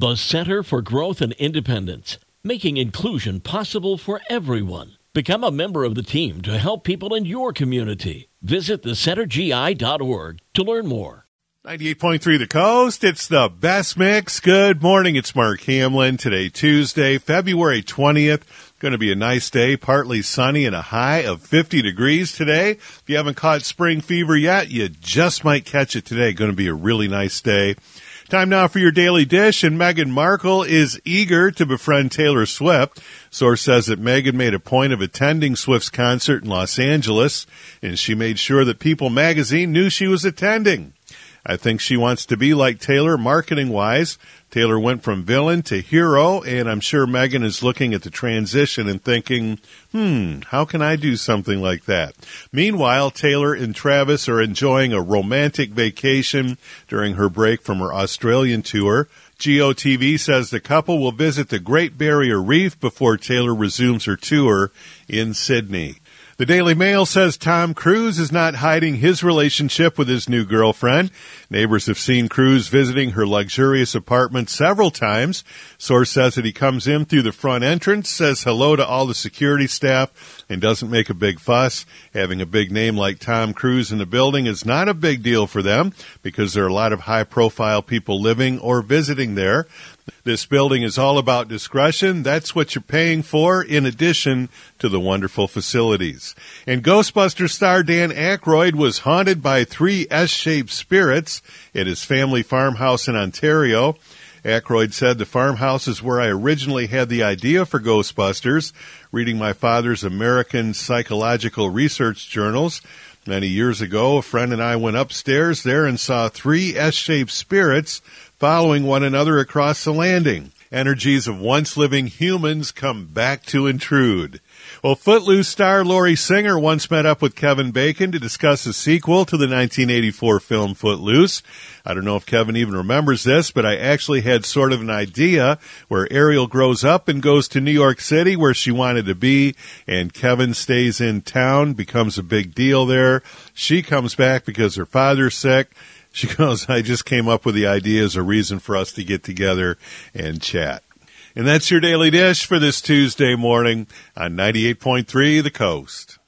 The Center for Growth and Independence, making inclusion possible for everyone. Become a member of the team to help people in your community. Visit thecentergi.org to learn more. 98.3 The Coast. It's the best mix. Good morning. It's Mark Hamlin. Today, Tuesday, February 20th. Going to be a nice day, partly sunny and a high of 50 degrees today. If you haven't caught spring fever yet, you just might catch it today. Going to be a really nice day. Time now for your daily dish, and Meghan Markle is eager to befriend Taylor Swift. Source says that Meghan made a point of attending Swift's concert in Los Angeles, and she made sure that People magazine knew she was attending. I think she wants to be like Taylor marketing wise. Taylor went from villain to hero, and I'm sure Meghan is looking at the transition and thinking, hmm, how can I do something like that? Meanwhile, Taylor and Travis are enjoying a romantic vacation during her break from her Australian tour. GOTV says the couple will visit the Great Barrier Reef before Taylor resumes her tour in Sydney. The Daily Mail says Tom Cruise is not hiding his relationship with his new girlfriend. Neighbors have seen Cruise visiting her luxurious apartment several times. Source says that he comes in through the front entrance, says hello to all the security staff, and doesn't make a big fuss. Having a big name like Tom Cruise in the building is not a big deal for them because there are a lot of high profile people living or visiting there. This building is all about discretion. That's what you're paying for, in addition to the wonderful facilities. And Ghostbusters star Dan Aykroyd was haunted by three S-shaped spirits at his family farmhouse in Ontario. Aykroyd said the farmhouse is where I originally had the idea for Ghostbusters, reading my father's American Psychological Research journals. Many years ago, a friend and I went upstairs there and saw three S-shaped spirits following one another across the landing. Energies of once living humans come back to intrude. Well, Footloose star Lori Singer once met up with Kevin Bacon to discuss a sequel to the 1984 film Footloose. I don't know if Kevin even remembers this, but I actually had sort of an idea where Ariel grows up and goes to New York City where she wanted to be, and Kevin stays in town, becomes a big deal there. She comes back because her father's sick. She goes, I just came up with the idea as a reason for us to get together and chat. And that's your daily dish for this Tuesday morning on 98.3 The Coast.